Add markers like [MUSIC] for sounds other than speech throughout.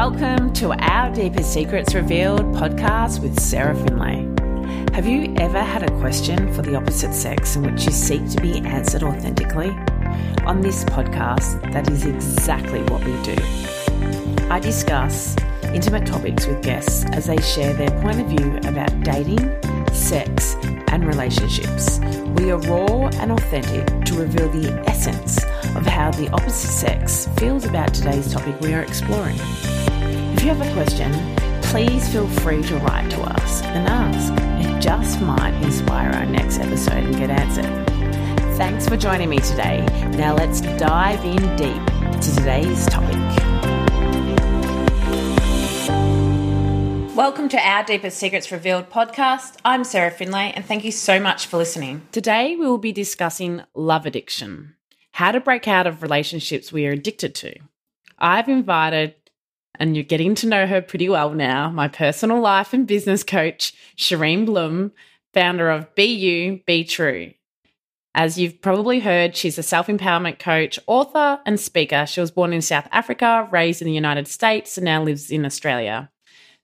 Welcome to our Deepest Secrets Revealed podcast with Sarah Finlay. Have you ever had a question for the opposite sex in which you seek to be answered authentically? On this podcast, that is exactly what we do. I discuss intimate topics with guests as they share their point of view about dating, sex, and relationships. We are raw and authentic to reveal the essence of how the opposite sex feels about today's topic we are exploring. If you have a question, please feel free to write to us and ask. It just might inspire our next episode and get answered. Thanks for joining me today. Now let's dive in deep to today's topic. Welcome to our Deepest Secrets Revealed podcast. I'm Sarah Finlay, and thank you so much for listening. Today, we will be discussing love addiction, how to break out of relationships we are addicted to. I've invited, and you're getting to know her pretty well now, my personal life and business coach, Shireen Blum, founder of Be You, Be True. As you've probably heard, she's a self empowerment coach, author, and speaker. She was born in South Africa, raised in the United States, and now lives in Australia.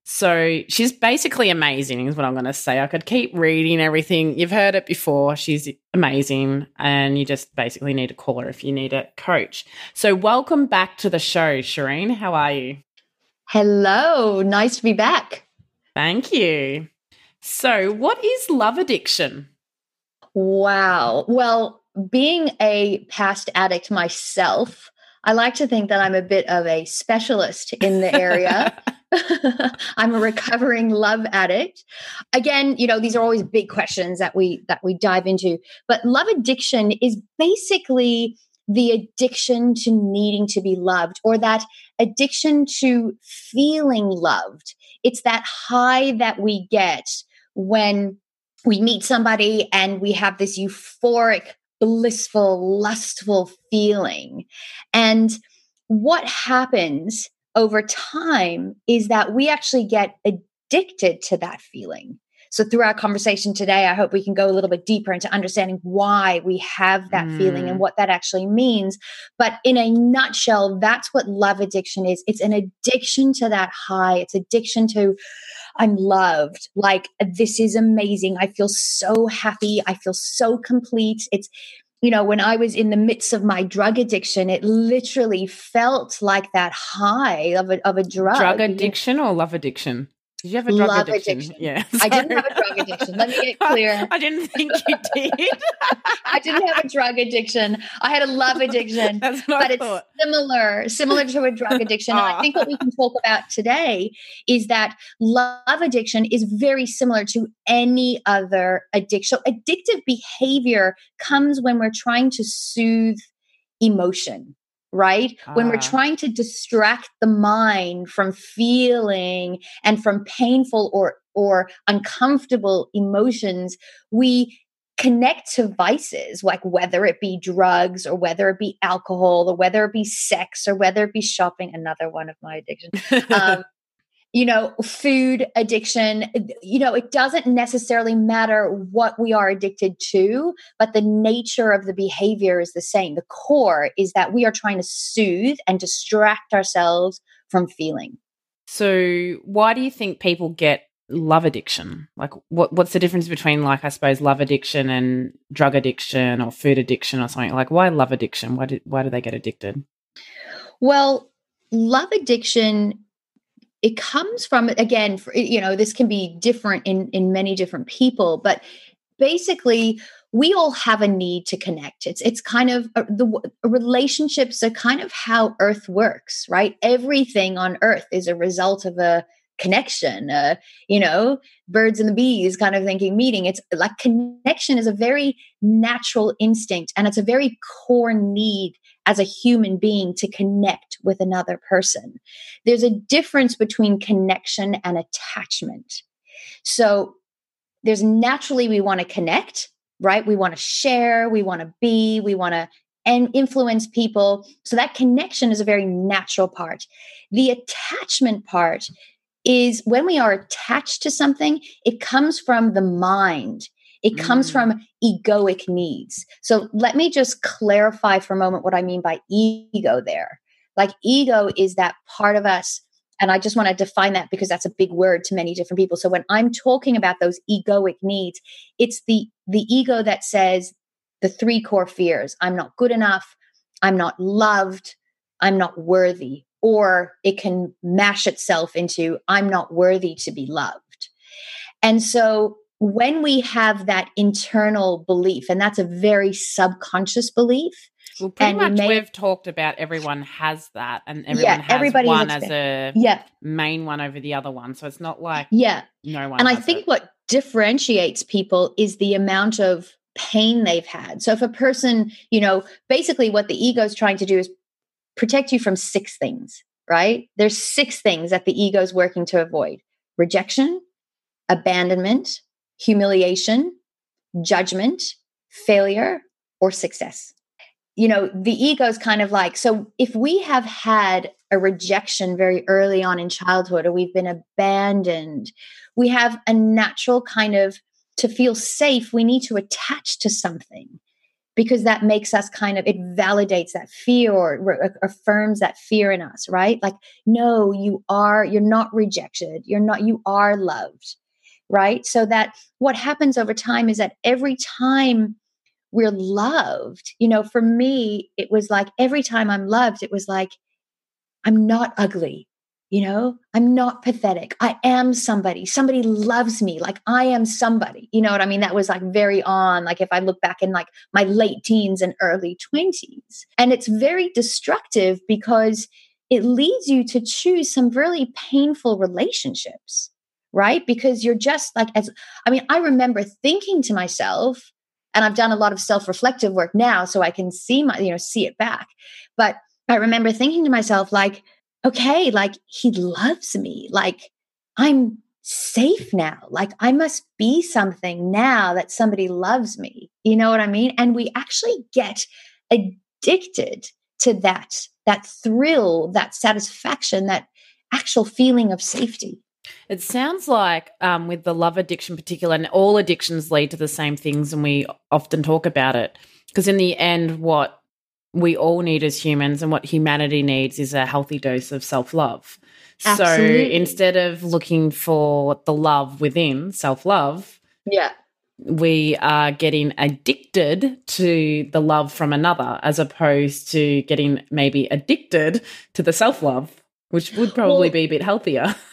So she's basically amazing, is what I'm going to say. I could keep reading everything. You've heard it before. She's amazing. And you just basically need to call her if you need a coach. So, welcome back to the show, Shireen. How are you? Hello. Nice to be back. Thank you. So, what is love addiction? Wow. Well, being a past addict myself, I like to think that I'm a bit of a specialist in the area. [LAUGHS] [LAUGHS] I'm a recovering love addict. Again, you know, these are always big questions that we that we dive into, but love addiction is basically the addiction to needing to be loved or that addiction to feeling loved. It's that high that we get when we meet somebody and we have this euphoric, blissful, lustful feeling. And what happens over time is that we actually get addicted to that feeling. So, through our conversation today, I hope we can go a little bit deeper into understanding why we have that mm. feeling and mm. what that actually means. But in a nutshell, that's what love addiction is it's an addiction to that high, it's addiction to, I'm loved. Like, this is amazing. I feel so happy. I feel so complete. It's, you know, when I was in the midst of my drug addiction, it literally felt like that high of a, of a drug. Drug addiction or love addiction? Did you have a drug Love addiction? addiction. Yeah. Sorry. I didn't have a drug addiction. Let me get [LAUGHS] clear. I didn't think you did. [LAUGHS] I didn't have a drug addiction. I had a love addiction. [LAUGHS] That's what but I it's thought. similar, similar to a drug addiction. and I think what we can talk about today is that love addiction is very similar to any other addiction. Addictive behavior comes when we're trying to soothe emotion right? When we're ah. trying to distract the mind from feeling and from painful or or uncomfortable emotions, we connect to vices like whether it be drugs or whether it be alcohol or whether it be sex or whether it be shopping another one of my addictions [LAUGHS] um, you know, food addiction, you know, it doesn't necessarily matter what we are addicted to, but the nature of the behavior is the same. The core is that we are trying to soothe and distract ourselves from feeling. So, why do you think people get love addiction? Like, what, what's the difference between, like, I suppose, love addiction and drug addiction or food addiction or something? Like, why love addiction? Why do, why do they get addicted? Well, love addiction it comes from again you know this can be different in in many different people but basically we all have a need to connect. It's it's kind of uh, the relationships are kind of how earth works right? Everything on earth is a result of a connection uh, you know birds and the bees kind of thinking meeting. It's like connection is a very natural instinct and it's a very core need as a human being to connect with another person. There's a difference between connection and attachment. So there's naturally we want to connect, right? We want to share, we want to be, we want to and influence people. So that connection is a very natural part. The attachment part is when we are attached to something, it comes from the mind. It comes mm. from egoic needs. So let me just clarify for a moment what I mean by ego there. Like ego is that part of us and I just want to define that because that's a big word to many different people. So when I'm talking about those egoic needs, it's the the ego that says the three core fears. I'm not good enough, I'm not loved, I'm not worthy, or it can mash itself into I'm not worthy to be loved. And so when we have that internal belief, and that's a very subconscious belief, well, pretty and much we we've talked about everyone has that, and everyone yeah, has everybody one as a yeah. main one over the other one. So it's not like yeah, no one. And I think it. what differentiates people is the amount of pain they've had. So if a person, you know, basically what the ego is trying to do is protect you from six things, right? There's six things that the ego is working to avoid: rejection, abandonment, humiliation, judgment, failure, or success. You know, the ego is kind of like so if we have had a rejection very early on in childhood or we've been abandoned, we have a natural kind of to feel safe, we need to attach to something because that makes us kind of it validates that fear or re- uh, affirms that fear in us right? Like no you are you're not rejected. You're not you are loved right so that what happens over time is that every time we're loved. You know, for me, it was like every time I'm loved, it was like, I'm not ugly. You know, I'm not pathetic. I am somebody. Somebody loves me. Like I am somebody. You know what I mean? That was like very on. Like if I look back in like my late teens and early 20s. And it's very destructive because it leads you to choose some really painful relationships, right? Because you're just like, as I mean, I remember thinking to myself, and I've done a lot of self-reflective work now so I can see my you know see it back but I remember thinking to myself like okay like he loves me. Like I'm safe now. Like I must be something now that somebody loves me. You know what I mean? And we actually get addicted to that that thrill that satisfaction that actual feeling of safety it sounds like um, with the love addiction, particular, and all addictions lead to the same things, and we often talk about it because in the end, what we all need as humans and what humanity needs is a healthy dose of self love. So instead of looking for the love within self love, yeah, we are getting addicted to the love from another as opposed to getting maybe addicted to the self love, which would probably well, be a bit healthier. [LAUGHS]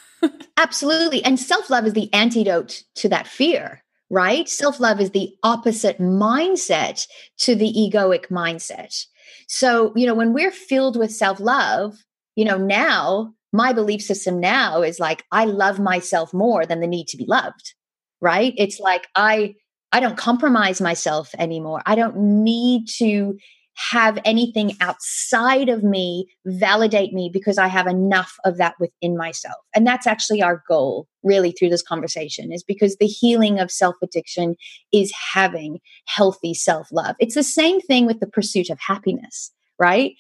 Absolutely. And self love is the antidote to that fear, right? Self love is the opposite mindset to the egoic mindset. So, you know, when we're filled with self love, you know, now my belief system now is like, I love myself more than the need to be loved, right? It's like, I, I don't compromise myself anymore. I don't need to have anything outside of me validate me because I have enough of that within myself. And that's actually our goal really through this conversation is because the healing of self addiction is having healthy self love. It's the same thing with the pursuit of happiness, right?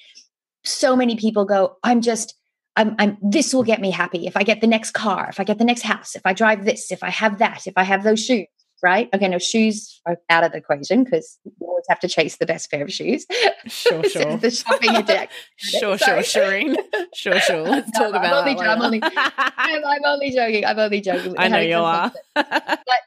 So many people go, I'm just, I'm, I'm, this will get me happy. If I get the next car, if I get the next house, if I drive this, if I have that, if I have those shoes, right? Okay, no, shoes are out of the equation because you always have to chase the best pair of shoes. Sure, [LAUGHS] sure. the shopping deck. [LAUGHS] sure, sure, Shireen. Sure, sure. [LAUGHS] Let's no, talk I'm about only, I'm, only, I'm, I'm, only joking. I'm only joking. I know you are. but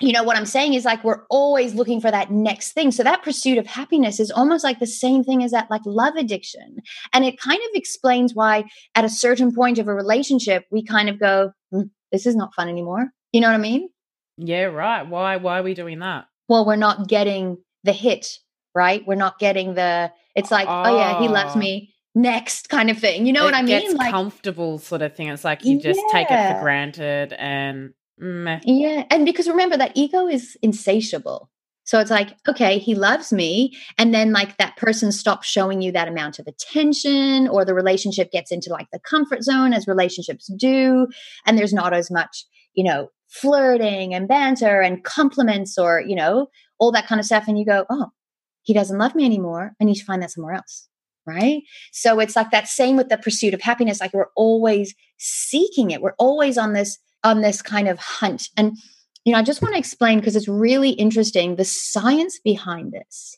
you know what I'm saying is like we're always looking for that next thing. So that pursuit of happiness is almost like the same thing as that like love addiction. And it kind of explains why at a certain point of a relationship we kind of go, mm, this is not fun anymore. You know what I mean? Yeah, right. Why why are we doing that? Well, we're not getting the hit, right? We're not getting the it's like, oh, oh yeah, he loves oh. me next kind of thing. You know it what I mean? Like comfortable sort of thing. It's like you just yeah. take it for granted and meh. Yeah. And because remember that ego is insatiable. So it's like, okay, he loves me. And then, like, that person stops showing you that amount of attention, or the relationship gets into like the comfort zone as relationships do. And there's not as much, you know, flirting and banter and compliments or, you know, all that kind of stuff. And you go, oh, he doesn't love me anymore. I need to find that somewhere else. Right. So it's like that same with the pursuit of happiness. Like we're always seeking it. We're always on this, on this kind of hunt. And, you know, I just want to explain because it's really interesting. The science behind this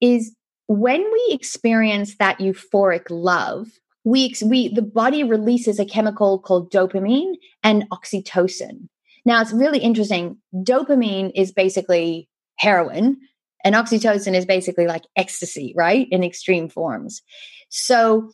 is when we experience that euphoric love, we we the body releases a chemical called dopamine and oxytocin. Now it's really interesting. Dopamine is basically heroin and oxytocin is basically like ecstasy, right? In extreme forms. So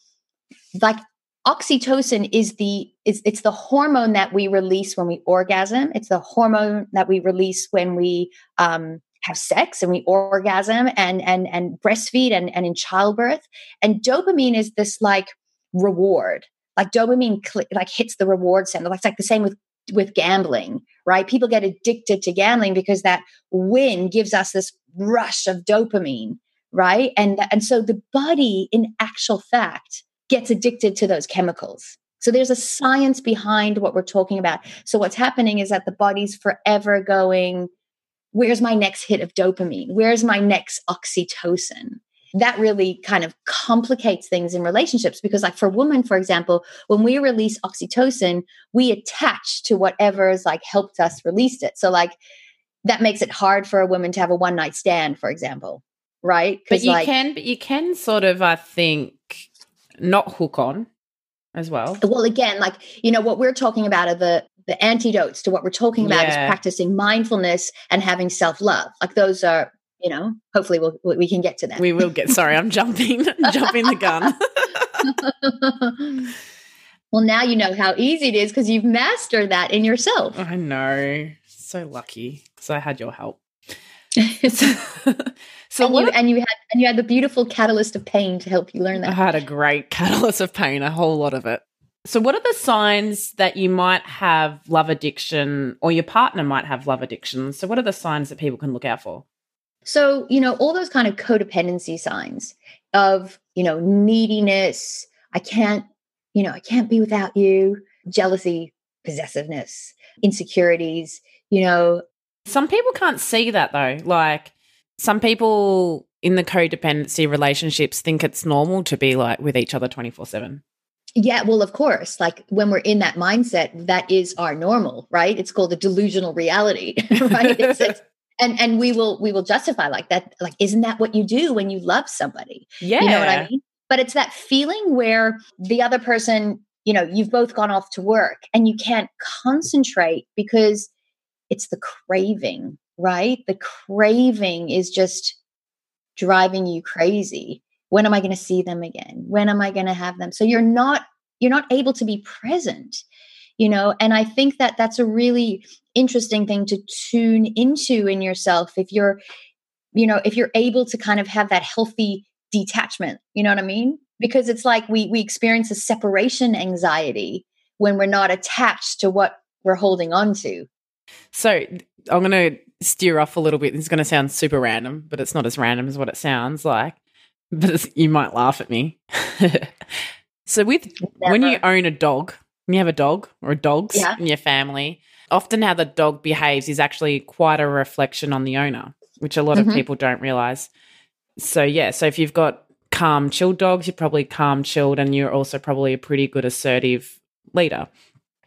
like oxytocin is the is it's the hormone that we release when we orgasm. It's the hormone that we release when we um have sex and we orgasm and and and breastfeed and and in childbirth and dopamine is this like reward. Like dopamine cl- like hits the reward center. Like it's like the same with with gambling right? People get addicted to gambling because that win gives us this rush of dopamine right? And and so the body in actual fact gets addicted to those chemicals. So there's a science behind what we're talking about. So what's happening is that the body's forever going where's my next hit of dopamine? Where's my next oxytocin? That really kind of complicates things in relationships because, like for women, for example, when we release oxytocin, we attach to whatever's like helped us release it. So, like, that makes it hard for a woman to have a one night stand, for example, right? But you like, can, but you can sort of, I think, not hook on as well. Well, again, like you know, what we're talking about are the the antidotes to what we're talking about yeah. is practicing mindfulness and having self love. Like those are, you know, hopefully we'll, we can get to them. We will get. Sorry, I'm jumping, [LAUGHS] jumping the gun. [LAUGHS] well, now you know how easy it is because you've mastered that in yourself. I know. So lucky because I had your help. [LAUGHS] so and you, and you had and you had the beautiful catalyst of pain to help you learn that. I had a great catalyst of pain, a whole lot of it. So, what are the signs that you might have love addiction or your partner might have love addiction? So, what are the signs that people can look out for? So, you know, all those kind of codependency signs of, you know, neediness, I can't, you know, I can't be without you, jealousy, possessiveness, insecurities, you know. Some people can't see that though. Like, some people in the codependency relationships think it's normal to be like with each other 24 7. Yeah, well, of course. Like when we're in that mindset, that is our normal, right? It's called a delusional reality, [LAUGHS] right? It's, it's, and and we will we will justify like that. Like, isn't that what you do when you love somebody? Yeah, you know what I mean. But it's that feeling where the other person, you know, you've both gone off to work and you can't concentrate because it's the craving, right? The craving is just driving you crazy when am i going to see them again when am i going to have them so you're not you're not able to be present you know and i think that that's a really interesting thing to tune into in yourself if you're you know if you're able to kind of have that healthy detachment you know what i mean because it's like we we experience a separation anxiety when we're not attached to what we're holding on to so i'm going to steer off a little bit this is going to sound super random but it's not as random as what it sounds like but you might laugh at me. [LAUGHS] so, with Never. when you own a dog, you have a dog or dogs yeah. in your family, often how the dog behaves is actually quite a reflection on the owner, which a lot mm-hmm. of people don't realize. So, yeah, so if you've got calm, chilled dogs, you're probably calm, chilled, and you're also probably a pretty good assertive leader.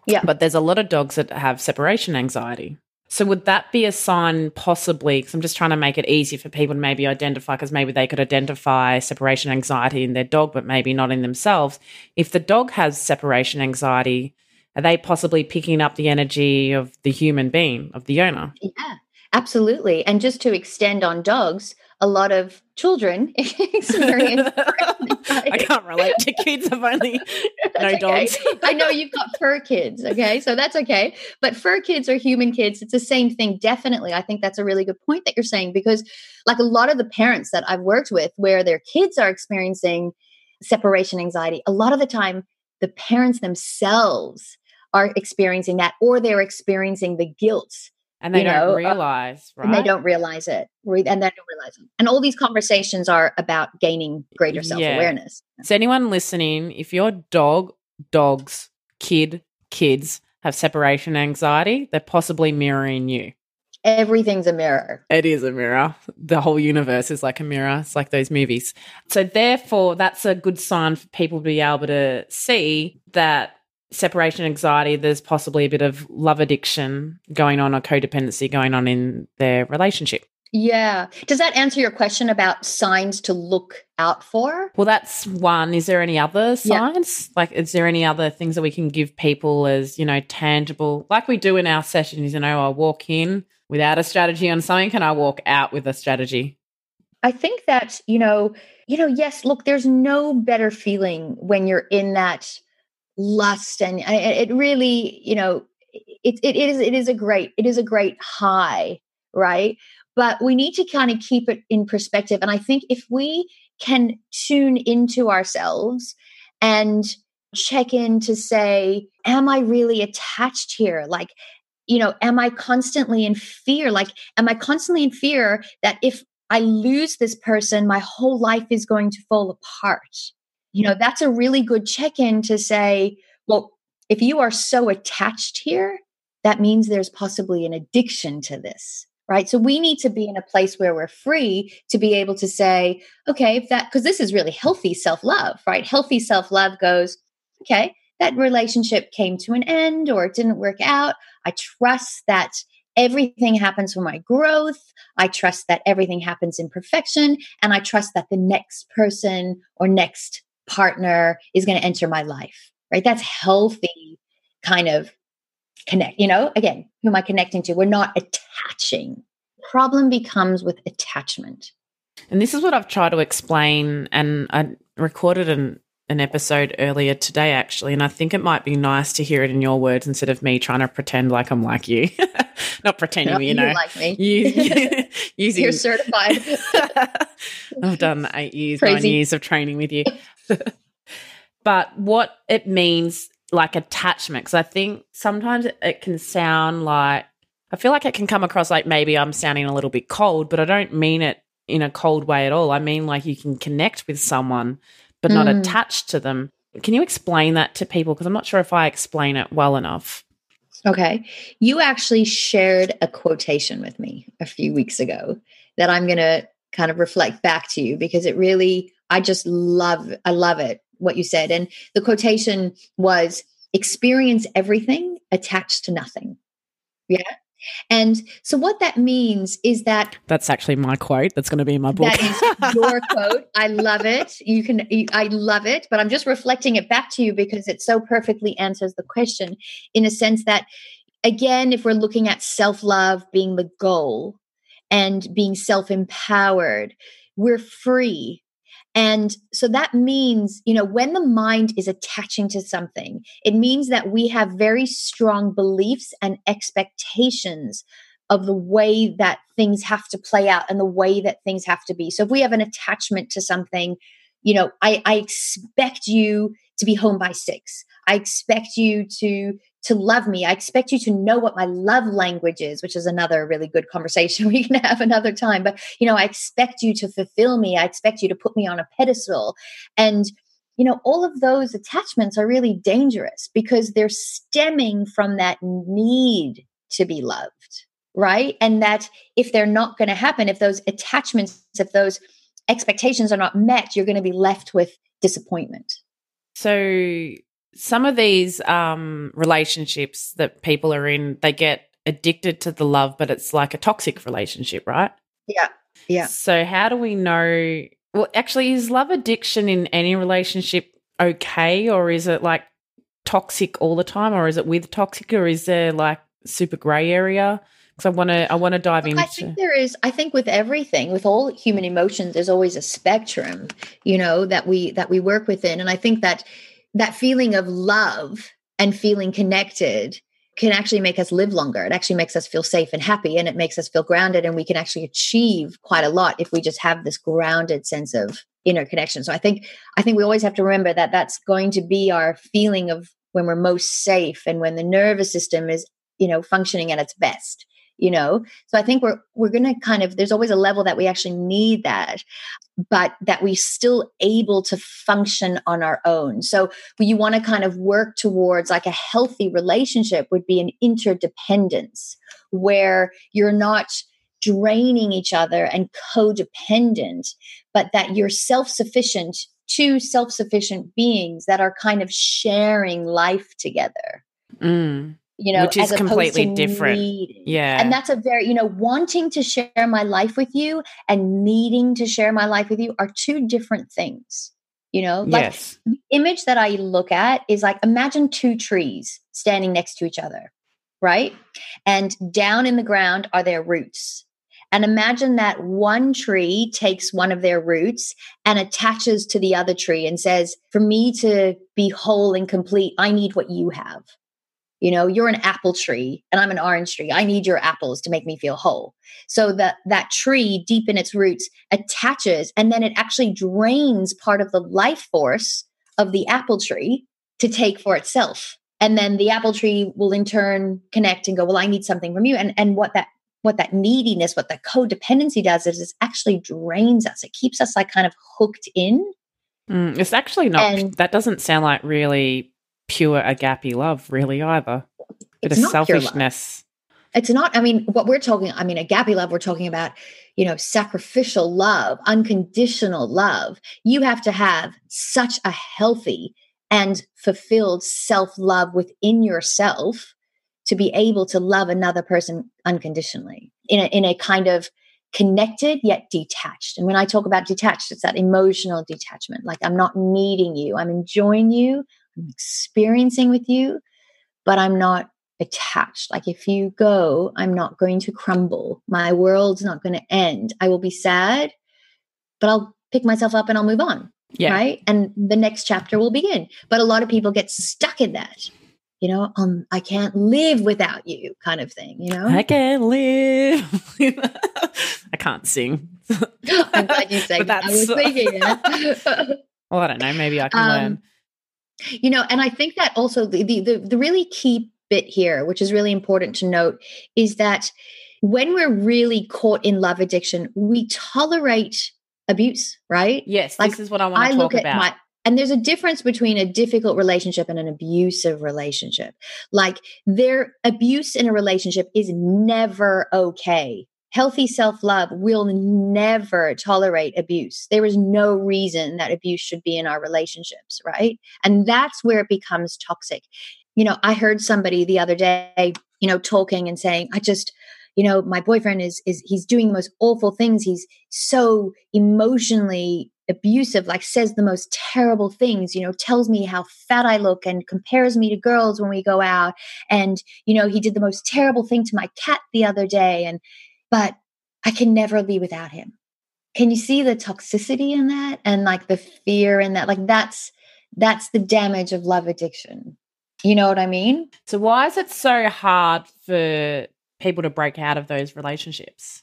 Yeah. But there's a lot of dogs that have separation anxiety. So would that be a sign possibly, because I'm just trying to make it easier for people to maybe identify, because maybe they could identify separation anxiety in their dog, but maybe not in themselves. If the dog has separation anxiety, are they possibly picking up the energy of the human being, of the owner? Yeah, absolutely. And just to extend on dogs, a lot of children [LAUGHS] experience. [LAUGHS] I can't relate to kids. I've only [LAUGHS] no okay. dogs. I know you've got fur kids. Okay, so that's okay. But fur kids are human kids. It's the same thing. Definitely, I think that's a really good point that you're saying because, like a lot of the parents that I've worked with, where their kids are experiencing separation anxiety, a lot of the time the parents themselves are experiencing that, or they're experiencing the guilt and they you don't know, uh, realize, right? And they don't realize it, and they don't realize it. And all these conversations are about gaining greater self awareness. Yeah. So, anyone listening, if your dog, dogs, kid, kids have separation anxiety, they're possibly mirroring you. Everything's a mirror. It is a mirror. The whole universe is like a mirror. It's like those movies. So, therefore, that's a good sign for people to be able to see that separation anxiety, there's possibly a bit of love addiction going on or codependency going on in their relationship. Yeah. Does that answer your question about signs to look out for? Well, that's one. Is there any other signs? Yeah. Like, is there any other things that we can give people as, you know, tangible, like we do in our sessions? You know, I walk in without a strategy on something, can I walk out with a strategy? I think that, you know, you know, yes, look, there's no better feeling when you're in that lust and it really, you know, it, it is it is a great it is a great high right? But we need to kind of keep it in perspective and i think if we can tune into ourselves and check in to say am i really attached here? Like you know am i constantly in fear? Like am i constantly in fear that if i lose this person my whole life is going to fall apart you know that's a really good check in to say well if you are so attached here that means there's possibly an addiction to this right? So we need to be in a place where we're free to be able to say okay if that because this is really healthy self-love right? Healthy self-love goes okay that relationship came to an end or it didn't work out. I trust that everything happens for my growth. I trust that everything happens in perfection and i trust that the next person or next partner is going to enter my life right? That's healthy kind of connect you know? Again who am i connecting to? We're not attaching. Problem becomes with attachment. And this is what i've tried to explain and i recorded an, an episode earlier today actually and i think it might be nice to hear it in your words instead of me trying to pretend like i'm like you. [LAUGHS] Not pretending no, you know. like me. [LAUGHS] You, using, you're certified. [LAUGHS] I've done eight years Crazy. nine years of training with you. But what it means like attachment because I think sometimes it can sound like I feel like it can come across like maybe I'm sounding a little bit cold, but I don't mean it in a cold way at all. I mean like you can connect with someone but not mm. attached to them. Can you explain that to people because I'm not sure if I explain it well enough. Okay. You actually shared a quotation with me a few weeks ago that I'm going to kind of reflect back to you because it really I just love I love it what you said. And the quotation was experience everything attached to nothing. Yeah. And so what that means is that That's actually my quote. That's going to be in my book. That is your quote. I love it. You can I love it, but I'm just reflecting it back to you because it so perfectly answers the question in a sense that again if we're looking at self-love being the goal and being self-empowered, we're free and so that means, you know, when the mind is attaching to something, it means that we have very strong beliefs and expectations of the way that things have to play out and the way that things have to be. So if we have an attachment to something, you know, I, I expect you to be home by six. I expect you to to love me. I expect you to know what my love language is, which is another really good conversation [LAUGHS] we can have another time. But, you know, I expect you to fulfill me. I expect you to put me on a pedestal. And, you know, all of those attachments are really dangerous because they're stemming from that need to be loved, right? And that if they're not going to happen, if those attachments, if those expectations are not met, you're going to be left with disappointment. So some of these um, relationships that people are in, they get addicted to the love, but it's like a toxic relationship, right? Yeah. Yeah. So, how do we know? Well, actually, is love addiction in any relationship okay, or is it like toxic all the time, or is it with toxic, or is there like super gray area? Because I want to, I want to dive into. I think there is. I think with everything, with all human emotions, there's always a spectrum, you know, that we that we work within, and I think that that feeling of love and feeling connected can actually make us live longer. It actually makes us feel safe and happy and it makes us feel grounded and we can actually achieve quite a lot if we just have this grounded sense of inner connection. So I think I think we always have to remember that that's going to be our feeling of when we're most safe and when the nervous system is, you know, functioning at its best you know? So i think we're we're going to kind of there's always a level that we actually need that but that we still able to function on our own. So you want to kind of work towards like a healthy relationship would be an interdependence where you're not draining each other and codependent but that you're self-sufficient two self-sufficient beings that are kind of sharing life together. Mm. You know, which is completely different. Needing. Yeah. And that's a very, you know, wanting to share my life with you and needing to share my life with you are two different things. You know, like yes. the image that I look at is like imagine two trees standing next to each other, right? And down in the ground are their roots. And imagine that one tree takes one of their roots and attaches to the other tree and says, For me to be whole and complete, I need what you have. You know, you're an apple tree and I'm an orange tree. I need your apples to make me feel whole. So that that tree deep in its roots attaches and then it actually drains part of the life force of the apple tree to take for itself. And then the apple tree will in turn connect and go, well, I need something from you. And and what that what that neediness, what that codependency does is it actually drains us. It keeps us like kind of hooked in. Mm, it's actually not. And, that doesn't sound like really pure agape love, really, either. Bit of selfishness. It's not, I mean, what we're talking, I mean, agape love, we're talking about, you know, sacrificial love, unconditional love. You have to have such a healthy and fulfilled self love within yourself to be able to love another person unconditionally in a, in a kind of connected yet detached. And when I talk about detached, it's that emotional detachment. Like I'm not needing you, I'm enjoying you, I'm experiencing with you, but I'm not attached. Like if you go, I'm not going to crumble. My world's not going to end. I will be sad, but I'll pick myself up and I'll move on. Yeah. Right. And the next chapter will begin. But a lot of people get stuck in that. You know, um, I can't live without you, kind of thing. You know, I can't live. [LAUGHS] I can't sing. [LAUGHS] I'm glad you said. [LAUGHS] I was thinking well, I don't know. Maybe I can um, learn you know and i think that also the, the the really key bit here which is really important to note is that when we're really caught in love addiction we tolerate abuse right? Yes like, this is what i want to I talk about my, and there's a difference between a difficult relationship and an abusive relationship. Like their abuse in a relationship is never okay healthy self love will never tolerate abuse. There is no reason that abuse should be in our relationships, right? And that's where it becomes toxic. You know, I heard somebody the other day, you know, talking and saying, I just, you know, my boyfriend is is he's doing the most awful things. He's so emotionally abusive, like says the most terrible things, you know, tells me how fat I look and compares me to girls when we go out. And, you know, he did the most terrible thing to my cat the other day. And but I can never be without him. Can you see the toxicity in that and like the fear in that? Like that's that's the damage of love addiction. You know what I mean? So why is it so hard for people to break out of those relationships?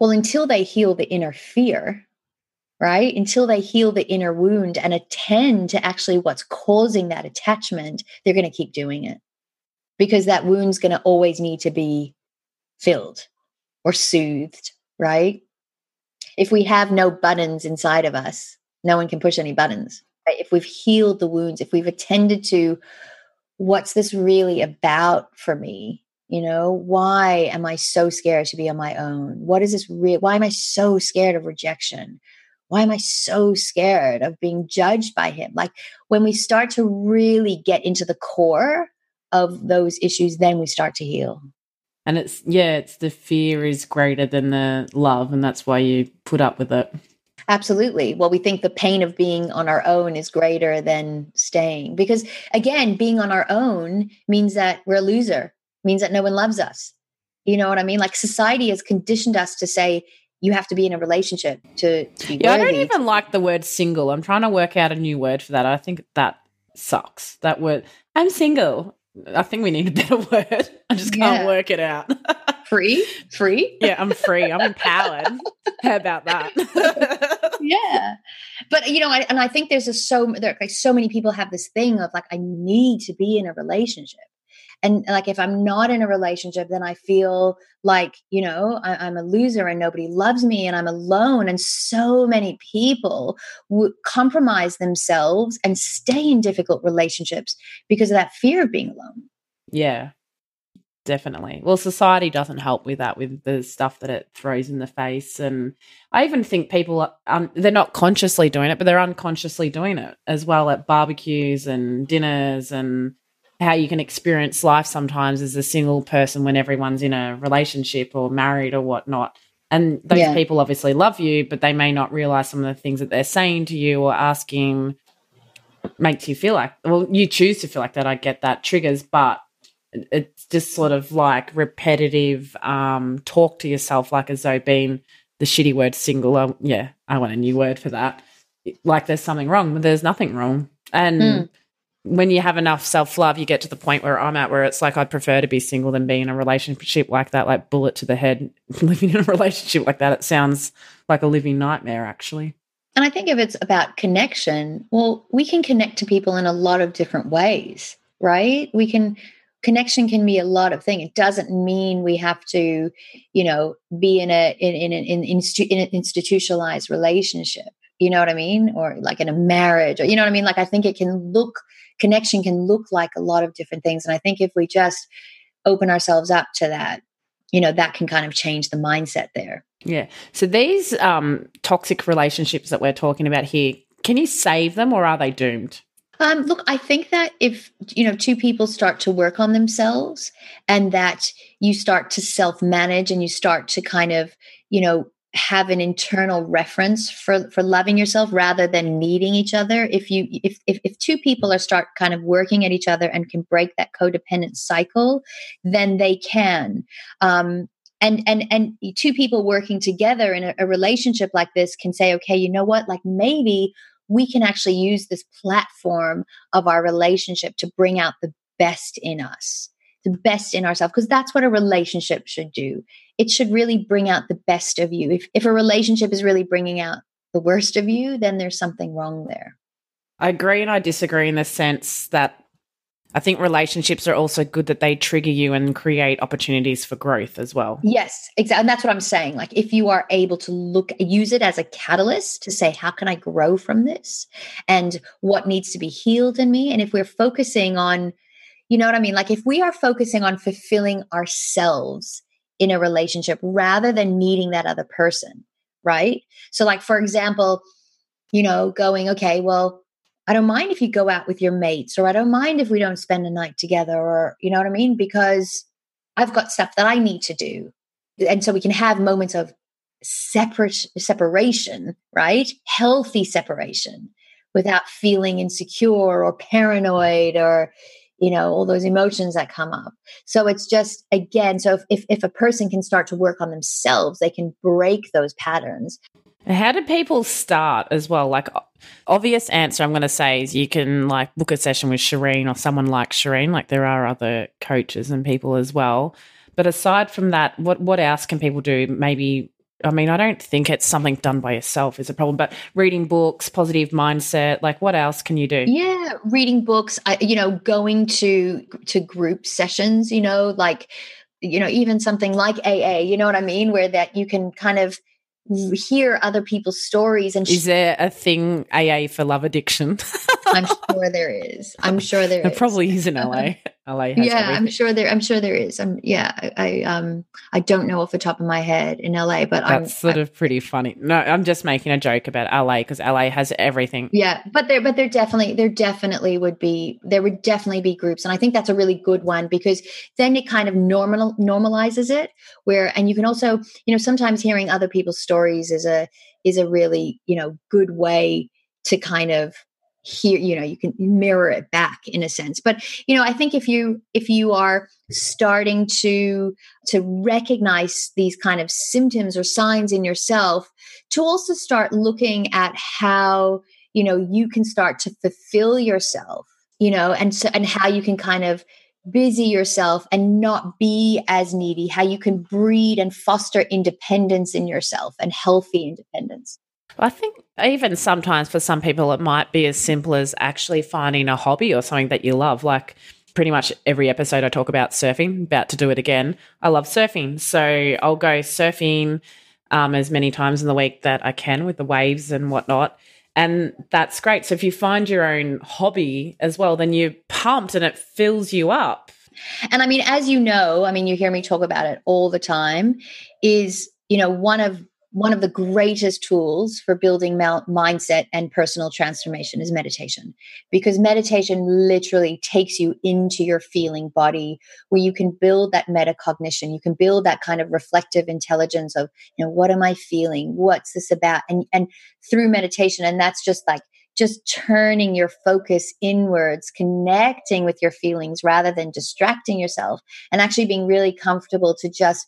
Well, until they heal the inner fear, right? Until they heal the inner wound and attend to actually what's causing that attachment, they're going to keep doing it because that wound's going to always need to be filled or soothed, right? If we have no buttons inside of us, no one can push any buttons. Right? If we've healed the wounds, if we've attended to what's this really about for me? You know, why am I so scared to be on my own? What is this real? Why am I so scared of rejection? Why am I so scared of being judged by him? Like when we start to really get into the core of those issues, then we start to heal. And it's, yeah, it's the fear is greater than the love. And that's why you put up with it. Absolutely. Well, we think the pain of being on our own is greater than staying. Because again, being on our own means that we're a loser, means that no one loves us. You know what I mean? Like society has conditioned us to say, you have to be in a relationship to, yeah. I don't even like the word single. I'm trying to work out a new word for that. I think that sucks. That word. I'm single. I think we need a better [LAUGHS] word. I just can't yeah. work it out. [LAUGHS] free? Free? yeah, I'm free. I'm empowered. [LAUGHS] How about that? yeah. But you know, I, and I think there's a so there like so many people have this thing of like I need to be in a relationship and like if i'm not in a relationship then i feel like you know I, am a loser and nobody loves me and i'm alone. And so many people w- compromise themselves and stay in difficult relationships because of that fear of being alone. Yeah. Definitely. Well society doesn't help with that with the stuff that it throws in the face. And i even think people um, they're not consciously doing it but they're unconsciously doing it as well at barbecues and dinners and how you can experience life sometimes as a single person when everyone's in a relationship or married or whatnot. And those yeah. people obviously love you, but they may not realize some of the things that they're saying to you or asking makes you feel like, well, you choose to feel like that. I get that triggers, but it's just sort of like repetitive um, talk to yourself, like as though being the shitty word single. Yeah, I want a new word for that. Like there's something wrong, but there's nothing wrong. And mm. When you have enough self love, you get to the point where I'm at, where it's like I'd prefer to be single than be in a relationship like that, like bullet to the head. [LAUGHS] Living in a relationship like that, it sounds like a living nightmare, actually. And I think if it's about connection, well, we can connect to people in a lot of different ways, right? We can connection can be a lot of things. It doesn't mean we have to, you know, be in a in in, in, in, in an institutionalized relationship. You know what I mean? Or like in a marriage, or you know what I mean? Like I think it can look connection can look like a lot of different things. And I think if we just open ourselves up to that, you know, that can kind of change the mindset there. Yeah. So these um, toxic relationships that we're talking about here, can you save them or are they doomed? Um, look, I think that if you know two people start to work on themselves, and that you start to self-manage, and you start to kind of you know have an internal reference for for loving yourself rather than needing each other. If you if, if if two people are start kind of working at each other and can break that codependent cycle then they can. Um and and and two people working together in a, a relationship like this can say okay you know what? Like maybe we can actually use this platform of our relationship to bring out the best in us the best in ourselves because that's what a relationship should do it should really bring out the best of you if, if a relationship is really bringing out the worst of you then there's something wrong there i agree and i disagree in the sense that I think relationships are also good that they trigger you and create opportunities for growth as well. Yes, exactly. And that's what I'm saying. Like if you are able to look use it as a catalyst to say how can I grow from this and what needs to be healed in me and if we're focusing on you know what I mean? Like if we are focusing on fulfilling ourselves in a relationship rather than needing that other person, right? So like for example, you know, going okay, well, I don't mind if you go out with your mates, or I don't mind if we don't spend a night together, or you know what I mean? Because I've got stuff that I need to do. And so we can have moments of separate separation, right? Healthy separation without feeling insecure or paranoid or you know all those emotions that come up so it's just again so if, if, if a person can start to work on themselves they can break those patterns how do people start as well? Like, obvious answer I'm going to say is you can like book a session with Shireen or someone like Shireen. Like, there are other coaches and people as well. But aside from that, what what else can people do? Maybe I mean, I don't think it's something done by yourself is a problem, but reading books, positive mindset, like what else can you do? Yeah, reading books, I, you know, going to to group sessions, you know, like you know, even something like AA, you know what I mean, where that you can kind of hear other people's stories and is there a thing aa for love addiction i'm sure there is i'm sure [LAUGHS] there, there is. probably is in la [LAUGHS] LA yeah, everything. I'm sure there. I'm sure there is. I'm yeah. I, I, um I don't know off the top of my head in LA, but that's I'm, sort I, of pretty funny. No, I'm just making a joke about LA because LA has everything. Yeah, but there, but there definitely, there definitely would be, there would definitely be groups, and I think that's a really good one because then it kind of normal normalizes it. Where and you can also, you know, sometimes hearing other people's stories is a is a really you know good way to kind of here you know you can mirror it back in a sense. But you know i think if you if you are starting to to recognize these kind of symptoms or signs in yourself to also start looking at how you know you can start to fulfill yourself you know and so and how you can kind of busy yourself and not be as needy how you can breed and foster independence in yourself and healthy independence I think even sometimes for some people, it might be as simple as actually finding a hobby or something that you love. Like pretty much every episode, I talk about surfing, about to do it again. I love surfing. So I'll go surfing um, as many times in the week that I can with the waves and whatnot. And that's great. So if you find your own hobby as well, then you're pumped and it fills you up. And I mean, as you know, I mean, you hear me talk about it all the time, is, you know, one of one of the greatest tools for building mindset and personal transformation is meditation. Because meditation literally takes you into your feeling body where you can build that metacognition. You can build that kind of reflective intelligence of you know what am i feeling? What's this about? And and through meditation and that's just like just turning your focus inwards, connecting with your feelings rather than distracting yourself, and actually being really comfortable to just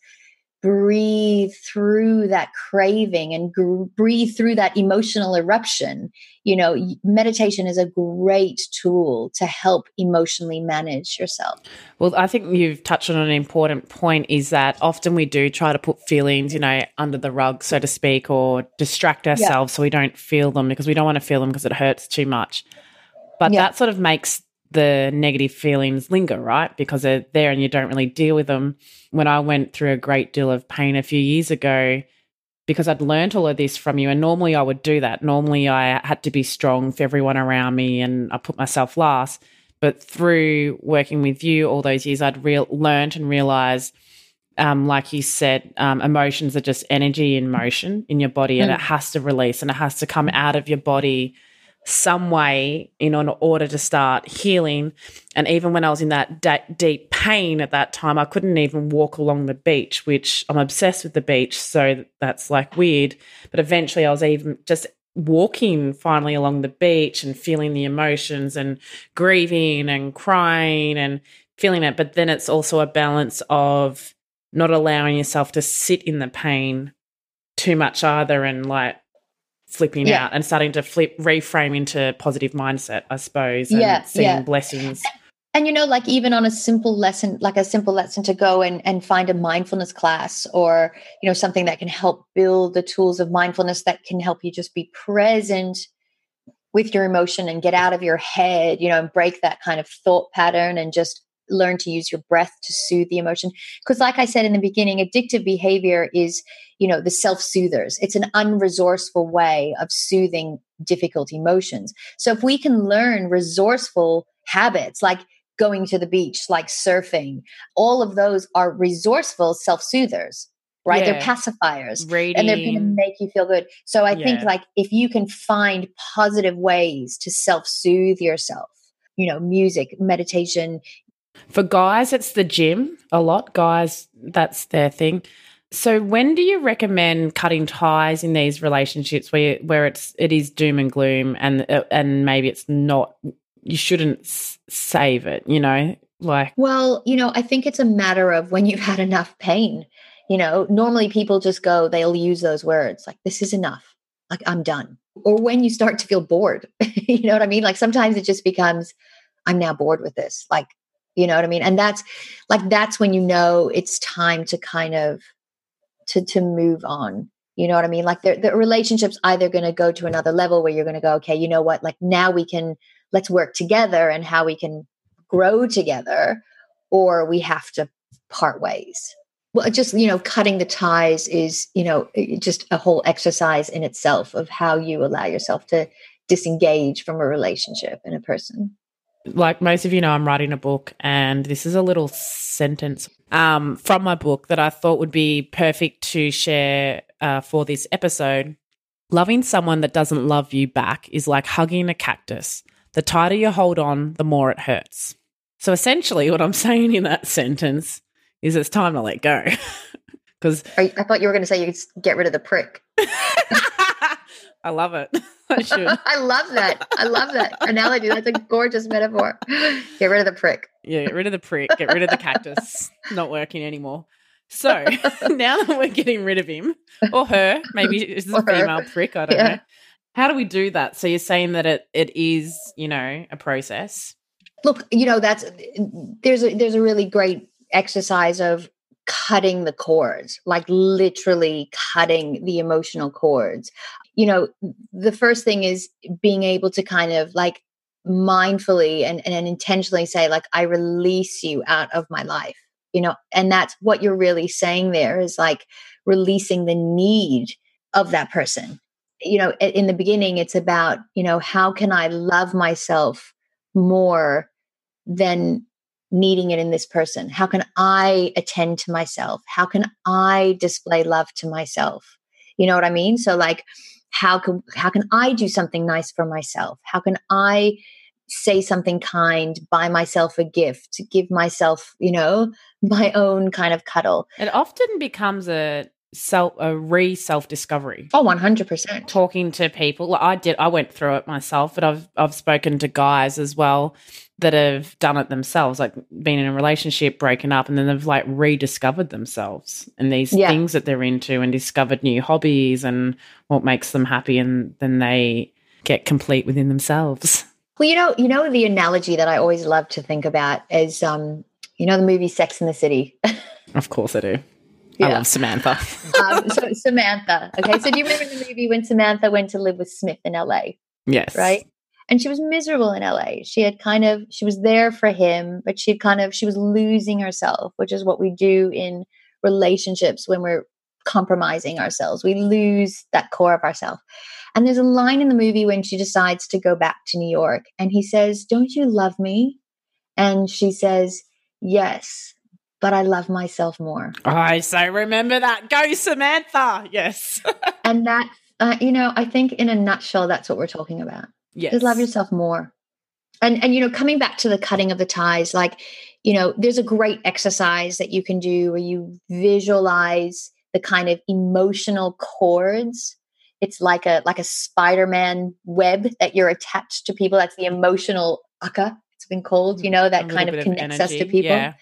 breathe through that craving and gr- breathe through that emotional eruption you know meditation is a great tool to help emotionally manage yourself well i think you've touched on an important point is that often we do try to put feelings you know under the rug so to speak or distract ourselves yeah. so we don't feel them because we don't want to feel them because it hurts too much but yeah. that sort of makes the negative feelings linger, right? Because they're there and you don't really deal with them. When I went through a great deal of pain a few years ago, because I'd learned all of this from you, and normally I would do that. Normally I had to be strong for everyone around me and I put myself last. But through working with you all those years, I'd real learned and realized, um, like you said, um, emotions are just energy in motion in your body, mm. and it has to release and it has to come out of your body some way in order to start healing. And even when I was in that deep pain at that time, I couldn't even walk along the beach, which I'm obsessed with the beach. So that's like weird. But eventually I was even just walking finally along the beach and feeling the emotions and grieving and crying and feeling it. But then it's also a balance of not allowing yourself to sit in the pain too much either and like flipping yeah. out and starting to flip reframe into positive mindset i suppose and yeah, seeing yeah. blessings and you know like even on a simple lesson like a simple lesson to go and and find a mindfulness class or you know something that can help build the tools of mindfulness that can help you just be present with your emotion and get out of your head you know and break that kind of thought pattern and just learn to use your breath to soothe the emotion because like i said in the beginning addictive behavior is you know the self-soothers it's an unresourceful way of soothing difficult emotions so if we can learn resourceful habits like going to the beach like surfing all of those are resourceful self-soothers right yeah. they're pacifiers Rating. and they're going to make you feel good so i yeah. think like if you can find positive ways to self-soothe yourself you know music meditation for guys, it's the gym a lot. Guys, that's their thing. So when do you recommend cutting ties in these relationships where where it's it is doom and gloom and uh, and maybe it's not you shouldn't save it, you know? Like Well, you know, I think it's a matter of when you've had enough pain. You know, normally people just go they'll use those words like this is enough. Like I'm done. Or when you start to feel bored. [LAUGHS] you know what I mean? Like sometimes it just becomes I'm now bored with this. Like you know what i mean? And that's like that's when you know it's time to kind of to to move on. You know what i mean? Like the the relationships either going to go to another level where you're going to go okay you know what? Like now we can let's work together and how we can grow together or we have to part ways. Well just you know cutting the ties is you know just a whole exercise in itself of how you allow yourself to disengage from a relationship and a person like most of you know, I'm writing a book, and this is a little sentence um, from my book that I thought would be perfect to share uh, for this episode. Loving someone that doesn't love you back is like hugging a cactus. The tighter you hold on, the more it hurts. So essentially, what I'm [LAUGHS] saying in that sentence is it's time to let go. [LAUGHS] Because I thought you were going to say you could get rid of the prick. [LAUGHS] I love it. [LAUGHS] I should. [LAUGHS] I love that. I love that analogy. That's a gorgeous metaphor. Get rid of the prick. Yeah, get rid of the prick. Get rid of the cactus. Not working anymore. So [LAUGHS] now that we're getting rid of him or her, maybe it's a female prick. I don't yeah. know. How do we do that? So you're saying that it it is, you know, a process. Look, you know, that's there's a there's a really great exercise of cutting the cords, like literally cutting the emotional cords you know, the first thing is being able to kind of like mindfully and, and intentionally say, like, I release you out of my life, you know, and that's what you're really saying there is like releasing the need of that person. You know, in the beginning, it's about, you know, how can I love myself more than needing it in this person? How can I attend to myself? How can I display love to myself? You know what I mean? So like how can how can I do something nice for myself? How can I say something kind, buy myself a gift, give myself, you know, [LAUGHS] my own kind of cuddle. It often becomes a self a re self discovery. Oh, 100%. Talking to people. I did I went through it myself, but I've I've spoken to guys as well that have done it themselves, like been in a relationship, broken up, and then they've like rediscovered themselves and these yeah. things that they're into and discovered new hobbies and what makes them happy and then they get complete within themselves. Well, you know, you know the analogy that I always love to think about is um, you know the movie Sex in the City. [LAUGHS] of course I do. Yeah. I love Samantha. [LAUGHS] um, so Samantha. Okay. So do you remember the movie when Samantha went to live with Smith in LA? Yes. Right. And she was miserable in LA. She had kind of she was there for him, but she had kind of she was losing herself, which is what we do in relationships when we're compromising ourselves. We lose that core of ourselves. And there's a line in the movie when she decides to go back to New York and he says, "Don't you love me?" And she says, "Yes." But I love myself more. I so remember that. Go, Samantha. Yes. [LAUGHS] and that, uh, you know, I think in a nutshell, that's what we're talking about. Yes. Just love yourself more. And, and, you know, coming back to the cutting of the ties, like, you know, there's a great exercise that you can do where you visualize the kind of emotional cords. It's like a like a Spider-Man web that you're attached to people. That's the emotional aka, it's been called, you know, that kind of connects of us to people. Yeah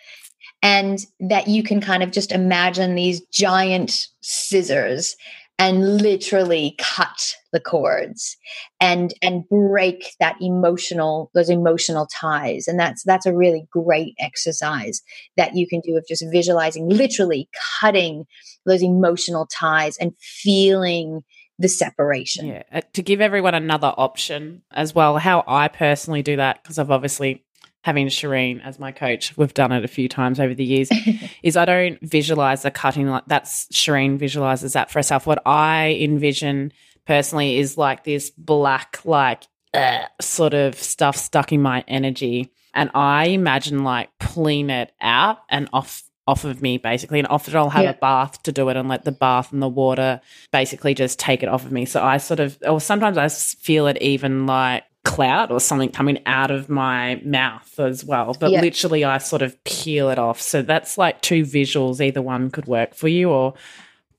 and that you can kind of just imagine these giant scissors and literally cut the cords and and break that emotional those emotional ties and that's that's a really great exercise that you can do of just visualizing literally cutting those emotional ties and feeling the separation. Yeah, uh, to give everyone another option as well, how I personally do that because I've obviously having Shireen as my coach, we've done it a few times over the years, [LAUGHS] is I don't visualize the cutting like that's Shireen visualizes that for herself. What I envision personally is like this black, like uh, sort of stuff stuck in my energy. And I imagine like pulling it out and off off of me basically and often I'll have yeah. a bath to do it and let the bath and the water basically just take it off of me so I sort of or sometimes I feel it even like cloud or something coming out of my mouth as well. But yeah. literally, I sort of peel it off. So that's like two visuals. Either one could work for you or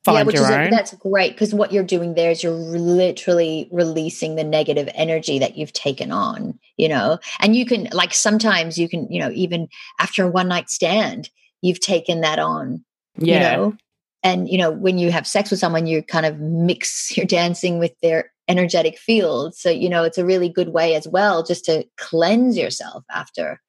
find yeah, which your is own. A, that's great because what you're doing there is you're literally releasing the negative energy that you've taken on, you know, and you can, like, sometimes you can, you know, even after a one night stand, you've taken that on. Yeah. You know? And you know, when you have sex with someone, you kind of mix [LAUGHS] your dancing with their energetic field. So, you know, it's a really good way as well just to cleanse yourself after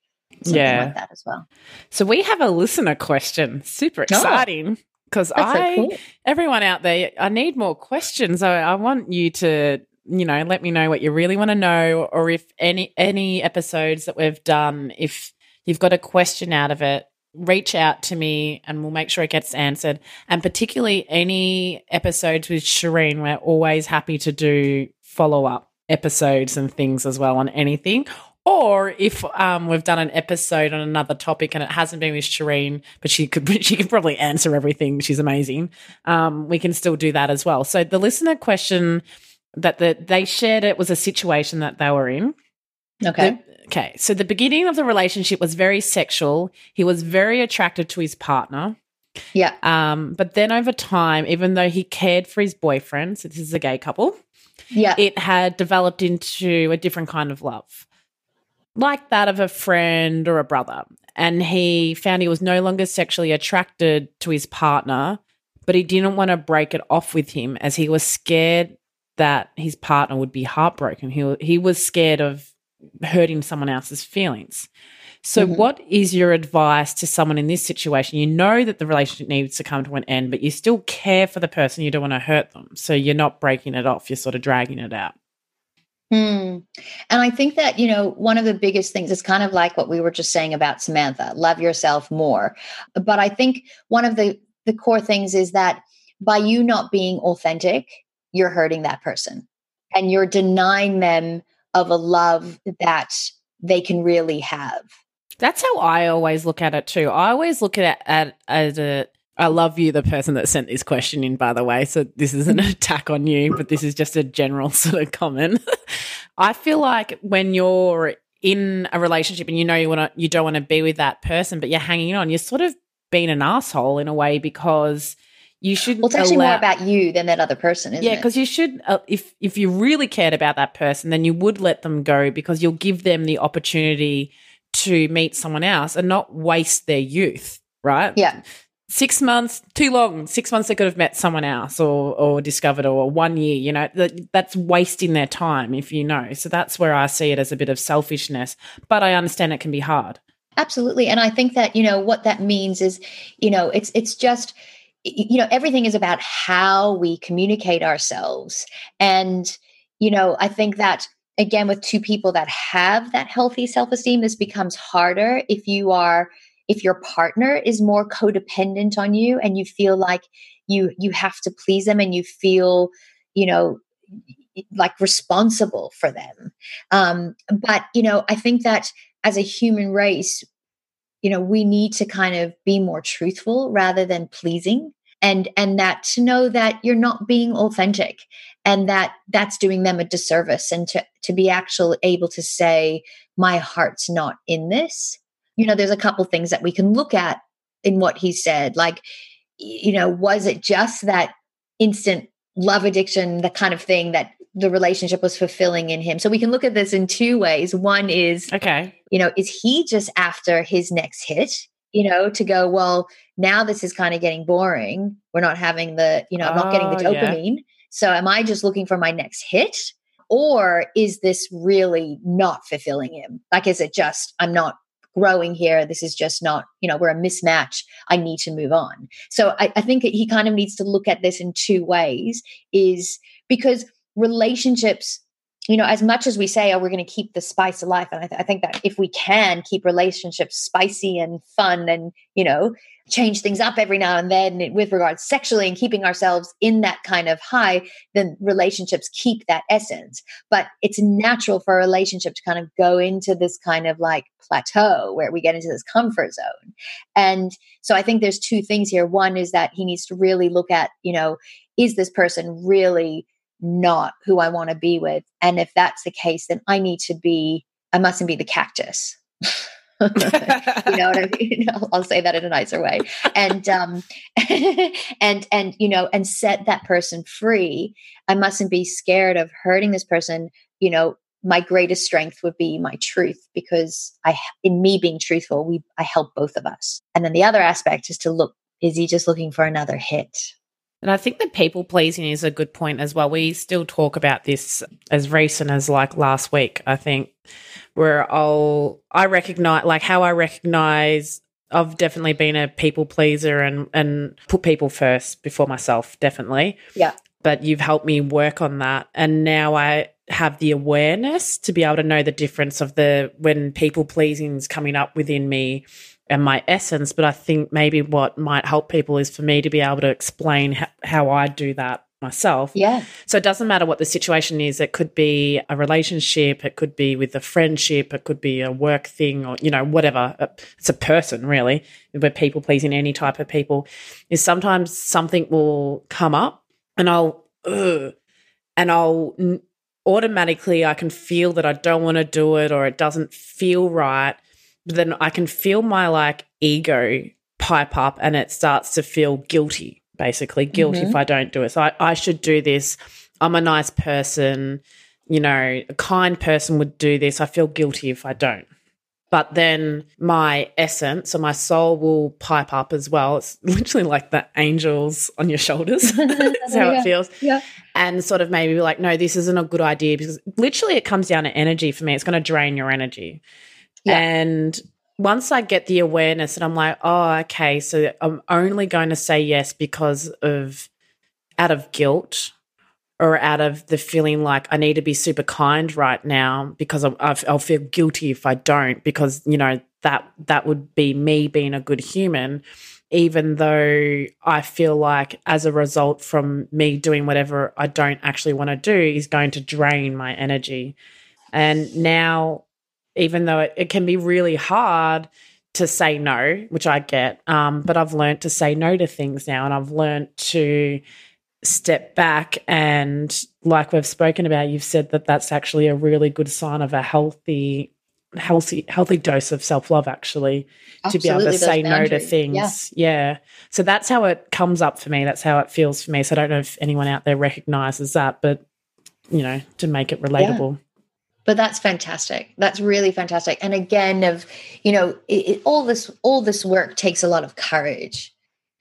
yeah. like that as well. So we have a listener question. Super oh. exciting. Because I, so cool. everyone out there, I need more questions. I, I want you to, you know, let me know what you really want to know, or if any any episodes that we've done, if you've got a question out of it, reach out to me and we'll make sure it gets answered. And particularly any episodes with Shireen, we're always happy to do follow up episodes and things as well on anything. Or if um, we've done an episode on another topic and it hasn't been with Shireen, but she could [LAUGHS] she could probably answer everything. She's amazing. Um, we can still do that as well. So the listener question that the, they shared it was a situation that they were in. Okay. The, Okay, so the beginning of the relationship was very sexual. He was very attracted to his partner. Yeah. Um, but then over time, even though he cared for his boyfriend, so this is a gay couple, yeah, it had developed into a different kind of love, like that of a friend or a brother. And he found he was no longer sexually attracted to his partner, but he didn't want to break it off with him as he was scared that his partner would be heartbroken. He he was scared of hurting someone else's feelings. So, mm-hmm. what is your advice to someone in this situation? You know that the relationship needs to come to an end, but you still care for the person. You don't want to hurt them. So, you're not breaking it off, you're sort of dragging it out. Hmm. And I think that, you know, one of the biggest things is kind of like what we were just saying about Samantha love yourself more. But I think one of the, the core things is that by you not being authentic, you're hurting that person and you're denying them of a love that they can really have. That's how I always look at it too. I always look at it at, as a I love you, the person that sent this question in, by the way. So this isn't an attack on you, but this is just a general [LAUGHS] sort of comment. [LAUGHS] I feel like when you're in a relationship and you know you want to, you don't want to be with that person, but you're hanging on, you're sort of being an asshole in a way because you should. Well, it's actually allow- more about you than that other person, isn't it? yeah, because you should. Uh, if if you really cared about that person, then you would let them go because you'll give them the opportunity to meet someone else and not waste their youth, right? Yeah. Six months too long. Six months they could have met someone else or or discovered, or one year. You know that that's wasting their time if you know. So that's where I see it as a bit of selfishness. But I understand it can be hard. Absolutely, and I think that you know what that means is, you know, it's it's just you know everything is about how we communicate ourselves. And you know i think that again with two people that have that healthy self-esteem this becomes harder if you are if your partner is more codependent on you and you feel like you you have to please them and you feel you know like responsible for them. Um but you know i think that as a human race you know we need to kind of be more truthful rather than pleasing and and that to know that you're not being authentic and that that's doing them a disservice and to to be actually able to say my heart's not in this. You know there's a couple things that we can look at in what he said like you know was it just that instant love addiction the kind of thing that the relationship was fulfilling in him. So we can look at this in two ways. One is okay. you know is he just after his next hit you know to go well now this is kind of getting boring. We're not having the you know i'm not getting the oh, dopamine. Yeah. so am i just looking for my next hit? Or is this really not fulfilling him? Like is it just i'm not growing here. This is just not you know we're a mismatch. I need to move on. So I, I think he kind of needs to look at this in two ways is because relationships you know, as much as we say, oh, we're going to keep the spice alive, and I, th- I, think that if we can keep relationships spicy and fun and, you know, change things up every now and then with regards sexually and keeping ourselves in that kind of high, then relationships keep that essence. But it's natural for a relationship to kind of go into this kind of like plateau where we get into this comfort zone. And so I think there's two things here. One is that he needs to really look at, you know, is this person really not who I want to be with. And if that's the case, then I need to be, I mustn't be the cactus. [LAUGHS] you know what I mean? [LAUGHS] I'll say that in a nicer way. And um [LAUGHS] and and you know, and set that person free. I mustn't be scared of hurting this person. You know, my greatest strength would be my truth because I in me being truthful, we I help both of us. And then the other aspect is to look, is he just looking for another hit? And I think that people pleasing is a good point as well. We still talk about this as recent as like last week, I think, where I'll I recognize like how I recognize I've definitely been a people pleaser and and put people first before myself, definitely. Yeah. But you've helped me work on that. And now I have the awareness to be able to know the difference of the when people pleasing is coming up within me and my essence. But I think maybe what might help people is for me to be able to explain how, how I do that myself. Yeah. So it doesn't matter what the situation is. It could be a relationship, it could be with a friendship, it could be a work thing, or, you know, whatever. Uh, it's a person, really. We're people pleasing any type of people. Is sometimes something will come up and I'll, ugh, and I'll automatically, I can feel that I don't want to do it or it doesn't feel right then I can feel my like ego pipe up and it starts to feel guilty, basically guilty mm-hmm. if I don't do it. So I, I should do this. I'm a nice person. You know, a kind person would do this. I feel guilty if I don't. But then my essence or my soul will pipe up as well. It's [LAUGHS] literally like the angels on your shoulders. [LAUGHS] That's how yeah. it feels. Yeah. And sort of maybe be like, no, this isn't a good idea because literally it comes down to energy for me. It's going to drain your energy. Yeah. And once I get the awareness and I'm like, oh, okay, so I'm only going to say yes because of out of guilt or out of the feeling like I need to be super kind right now because I'll feel guilty if I don't because you know that that would be me being a good human even though I feel like as a result from me doing whatever I don't actually want to do is going to drain my energy and now even though it, it can be really hard to say no, which I get. Um, but I've learned to say no to things now, and I've learned to step back and, like we've spoken about, you've said that that's actually a really good sign of a healthy, healthy, healthy dose of self love. Actually, Absolutely, to be able to say no to things, yeah. yeah. So that's how it comes up for me. That's how it feels for me. So I don't know if anyone out there recognizes that, but you know, to make it relatable. Yeah but that's fantastic. That's really fantastic. And again of you know it, it, all this all this work takes a lot of courage.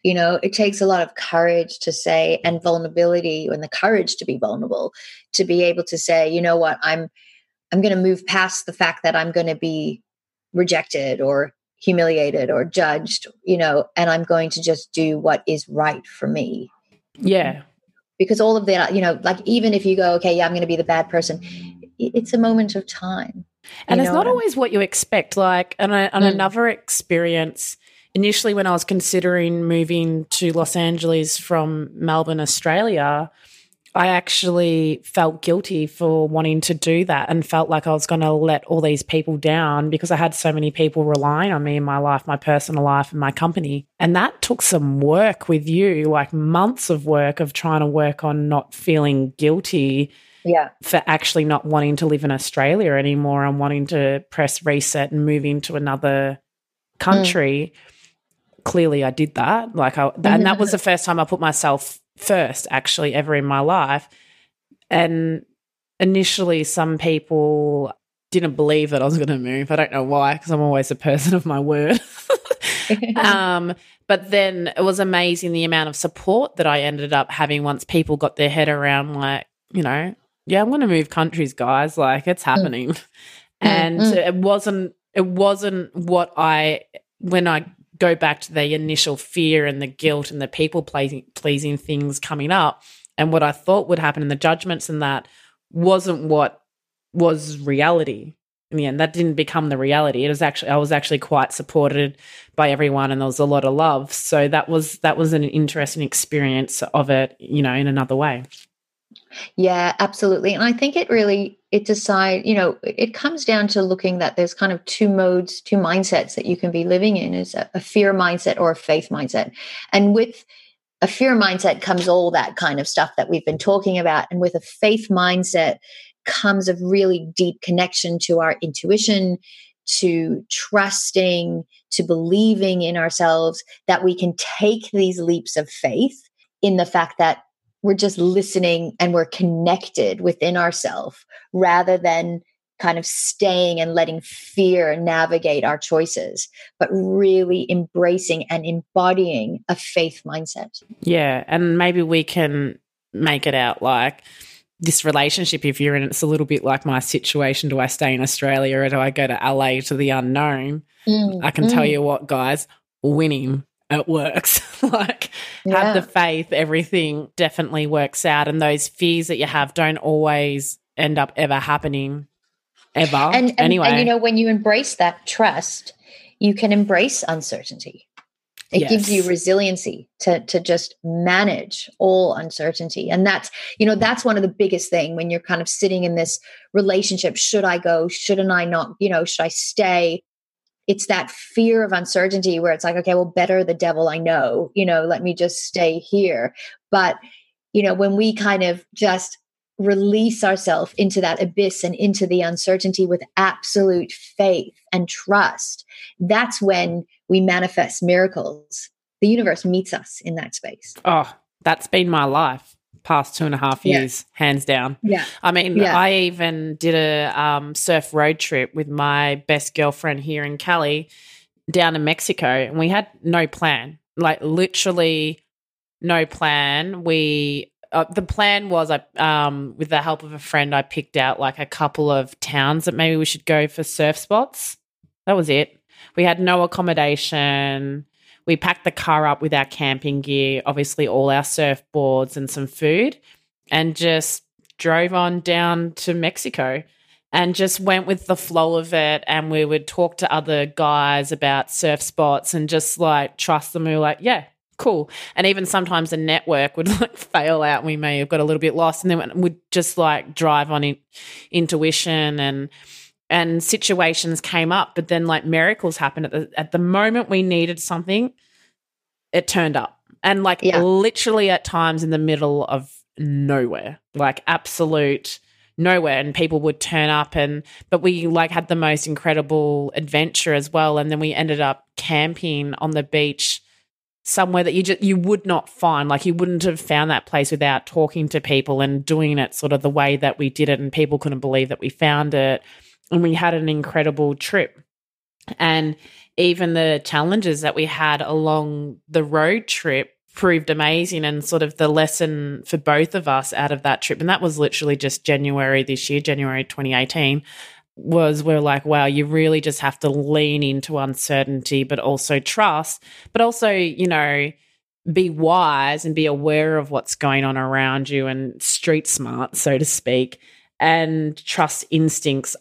You know it takes a lot of courage to say and vulnerability and the courage to be vulnerable to be able to say you know what? I'm i'm going to move past the fact that i'm going to be rejected or humiliated or judged you know and i'm going to just do what is right for me. Yeah. Because all of that you know like even if you go okay yeah i'm going to be the bad person it's a moment of time. And it's not always what you expect. Like, and on mm. another experience, initially when I was considering moving to Los Angeles from Melbourne, Australia, I actually felt guilty for wanting to do that and felt like I was going to let all these people down because I had so many people relying on me in my life, my personal life, and my company. And that took some work with you, like months of work of trying to work on not feeling guilty yeah. for actually not wanting to live in Australia anymore and wanting to press reset and move into another country. Mm. Clearly, I did that. Like, I, and that was the [LAUGHS] first time I put myself first, actually, ever in my life. And initially, some people didn't believe that I was going to move. I don't know why, because I'm always a person of my word. [LAUGHS] um, but then it was amazing the amount of support that I ended up having once people got their head around, like, you know, yeah, I'm going to move countries, guys. Like it's mm. happening. Mm. And mm. it wasn't, it wasn't what I, when I go back to the initial fear and the guilt and the people pleasing, pleasing things coming up and what I thought would happen and the judgments and that wasn't what was reality in the end. That didn't become the reality. It was actually, I was actually quite supported by everyone and there was a lot of love. So that was, that was an interesting experience of it, you know, in another way. Yeah, absolutely. And I think it really it decide, you know, it comes down to looking that there's kind of two modes, two mindsets that you can be living in is a, a fear mindset or a faith mindset. And with a fear mindset comes all that kind of stuff that we've been talking about. And with a faith mindset comes a really deep connection to our intuition, to trusting, to believing in ourselves, that we can take these leaps of faith in the fact that we're just listening and we're connected within ourselves rather than kind of staying and letting fear navigate our choices, but really embracing and embodying a faith mindset. Yeah. And maybe we can make it out like this relationship, if you're in it's a little bit like my situation. Do I stay in Australia or do I go to LA to the unknown? Mm, I can mm. tell you what, guys, winning it works. [LAUGHS] like, yeah. have the faith, everything definitely works out. And those fears that you have don't always end up ever happening, ever. And, and anyway. And, you know, when you embrace that trust, you can embrace uncertainty. It yes. gives you resiliency to, to just manage all uncertainty. And that's, you know, that's one of the biggest thing when you're kind of sitting in this relationship. Should I go? Shouldn't I not? You know, should I stay? It's that fear of uncertainty where it's like, okay, well, better the devil I know, you know, let me just stay here. But, you know, when we kind of just release ourselves into that abyss and into the uncertainty with absolute faith and trust, that's when we manifest miracles. The universe meets us in that space. Oh, that's been my life past two and a half years, yeah. hands down. Yeah. I mean, yeah. I even did a um, surf road trip with my best girlfriend here in Cali down to Mexico, and we had no plan, like literally no plan. We uh, the plan was I um, with the help of a friend, I picked out like a couple of towns that maybe we should go for surf spots. That was it. We had no accommodation we packed the car up with our camping gear, obviously all our surfboards and some food, and just drove on down to Mexico and just went with the flow of it. And we would talk to other guys about surf spots and just like trust them. We were like, yeah, cool. And even sometimes the network would [LAUGHS] like fail out. We may have got a little bit lost and then we'd just like drive on in, intuition and and situations came up, but then like miracles happened at the at the moment we needed something, it turned up. And like yeah. literally at times in the middle of nowhere, like absolute nowhere and people would turn up and but we like had the most incredible adventure as well and then we ended up camping on the beach somewhere that you just you would not find like you wouldn't have found that place without talking to people and doing it sort of the way that we did it and people couldn't believe that we found it and we had an incredible trip and even the challenges that we had along the road trip proved amazing and sort of the lesson for both of us out of that trip and that was literally just January this year January 2018 was we're like, wow, you really just have to lean into uncertainty, but also trust, but also, you know, be wise and be aware of what's going on around you and street smart, so to speak, and trust instincts.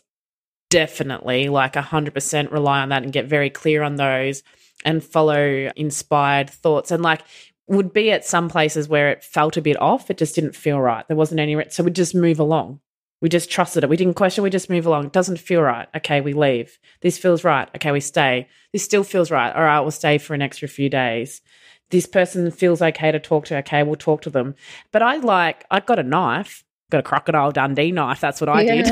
Definitely, like 100% rely on that and get very clear on those and follow inspired thoughts. And like, would be at some places where it felt a bit off. It just didn't feel right. There wasn't any, so we just move along we just trusted it. We didn't question. We just move along. It doesn't feel right. Okay, we leave. This feels right. Okay, we stay. This still feels right. All right, we'll stay for an extra few days. This person feels okay to talk to. Okay, we'll talk to them. But I like, I got a knife, got a crocodile Dundee knife. That's what I yeah.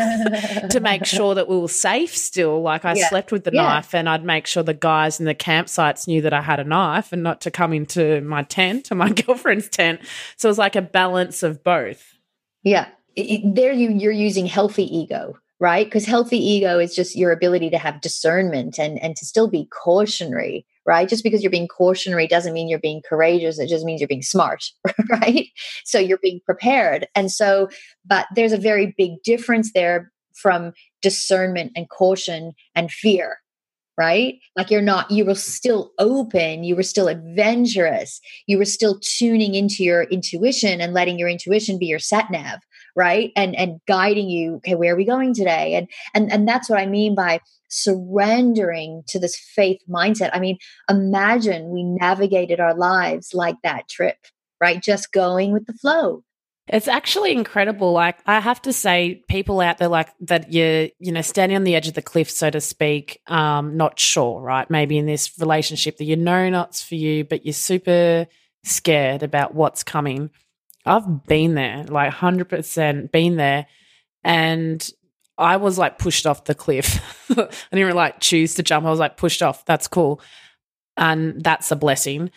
did [LAUGHS] to make sure that we were safe still. Like I yeah. slept with the yeah. knife and I'd make sure the guys in the campsites knew that I had a knife and not to come into my tent or my [LAUGHS] girlfriend's tent. So it was like a balance of both. Yeah it, there you you're using healthy ego right because healthy ego is just your ability to have discernment and and to still be cautionary right? Just because you're being cautionary doesn't mean you're being courageous. It just means you're being smart [LAUGHS] right? So you're being prepared. And so but there's a very big difference there from discernment and caution and fear right? Like you're not, you were still open, you were still adventurous, you were still tuning into your intuition and letting your intuition be your sat nav, right? And and guiding you, okay, where are we going today? And and and that's what I mean by surrendering to this faith mindset. I mean, imagine we navigated our lives like that trip, right? Just going with the flow it's actually incredible. Like I have to say, people out there like that you're, you know, standing on the edge of the cliff, so to speak, um, not sure, right? Maybe in this relationship that you know not's for you, but you're super scared about what's coming. I've been there, like hundred percent been there. And I was like pushed off the cliff. [LAUGHS] I didn't really like choose to jump. I was like pushed off. That's cool. And that's a blessing.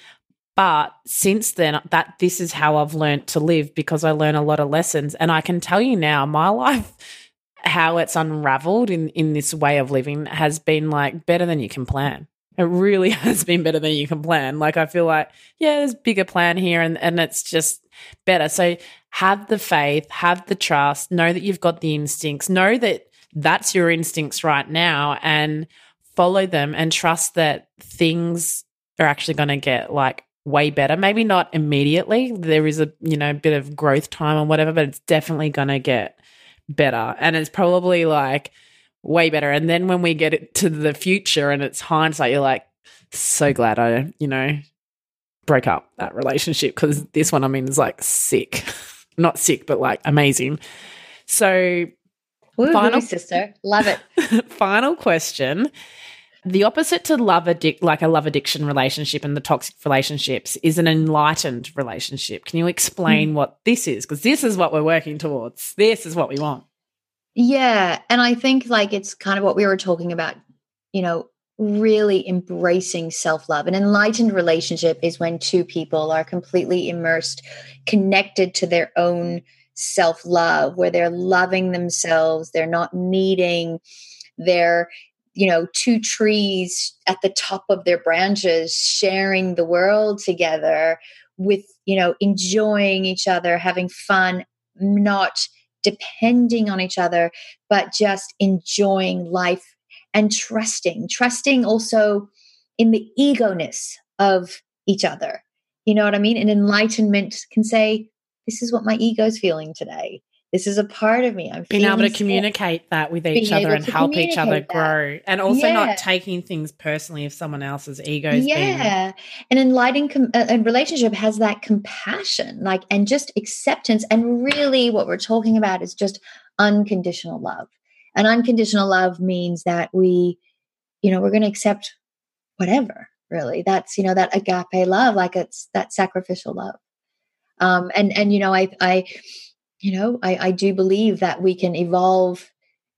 But since then, that this is how I've learned to live because I learn a lot of lessons. And I can tell you now, my [LAUGHS] life, how it's unraveled in, in this way of living has been like better than you can plan. It really [LAUGHS] has been better than you can plan. Like I feel like, yeah, there's bigger plan here and, and it's just better. So have the faith, have the trust, know that you've got the instincts, know that that's your instincts right now and follow them and trust that things are actually going to get like way better. Maybe not immediately. There is a, you know, bit of growth time or whatever, but it's definitely going to get better. And it's probably like way better. And then when we get it to the future and it's hindsight, you're like, so glad I, you know, broke up that relationship because this one, I mean, is like sick. [LAUGHS] not sick, but like amazing. So, Woo, final sister, love it. [LAUGHS] final question the opposite to love addict like a love addiction relationship and the toxic relationships is an enlightened relationship can you explain mm. what this is because this is what we're working towards this is what we want yeah and i think like it's kind of what we were talking about you know really embracing self-love. An enlightened relationship is when two people are completely immersed connected to their own self-love where they're loving themselves they're not needing they're you know two trees at the top of their branches sharing the world together with you know enjoying each other having fun not depending on each other but just enjoying life and trusting trusting also in the egoness of each other you know what i mean and enlightenment can say this is what my ego's feeling today this is a part of me. I'm being able to communicate that with each other and help each other that. grow, and also yeah. not taking things personally if someone else's ego is yeah. Being... An enlightening com- a relationship has that compassion, like, and just acceptance. And really, what we're talking about is just unconditional love. And unconditional love means that we, you know, we're going to accept whatever, really. That's, you know, that agape love, like it's that sacrificial love. Um, and, and, you know, I, I, you know, I, I do believe that we can evolve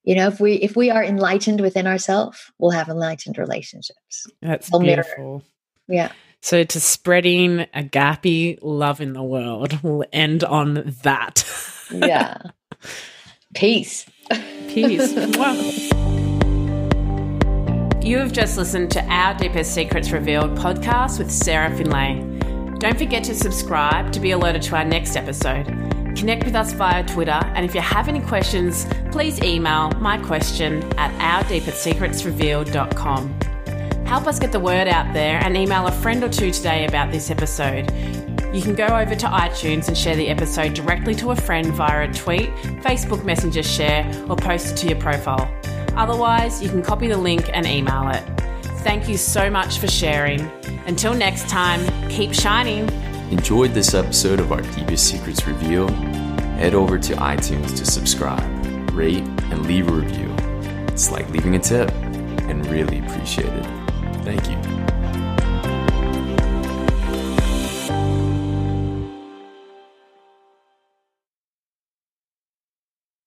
you know if we if we are enlightened within ourselves we'll have enlightened relationships that's They'll beautiful mirror. yeah so to spreading agape love in the world we'll end on that yeah [LAUGHS] peace peace. [LAUGHS] You have just listened to our deepest secrets revealed podcast with sarah finlay. Don't forget to subscribe to be alerted to our next episode. Connect with us via Twitter, and if you have any questions, please email my question at ourdeepestsecretsrevealed.com. Help us get the word out there and email a friend or two today about this episode. You can go over to iTunes and share the episode directly to a friend via a tweet, Facebook Messenger share, or post it to your profile. Otherwise, you can copy the link and email it. Thank you so much for sharing. Until next time, keep shining. Enjoyed this episode of our Deepest Secrets Reveal? Head over to iTunes to subscribe, rate, and leave a review. It's like leaving a tip and really appreciate it. Thank you.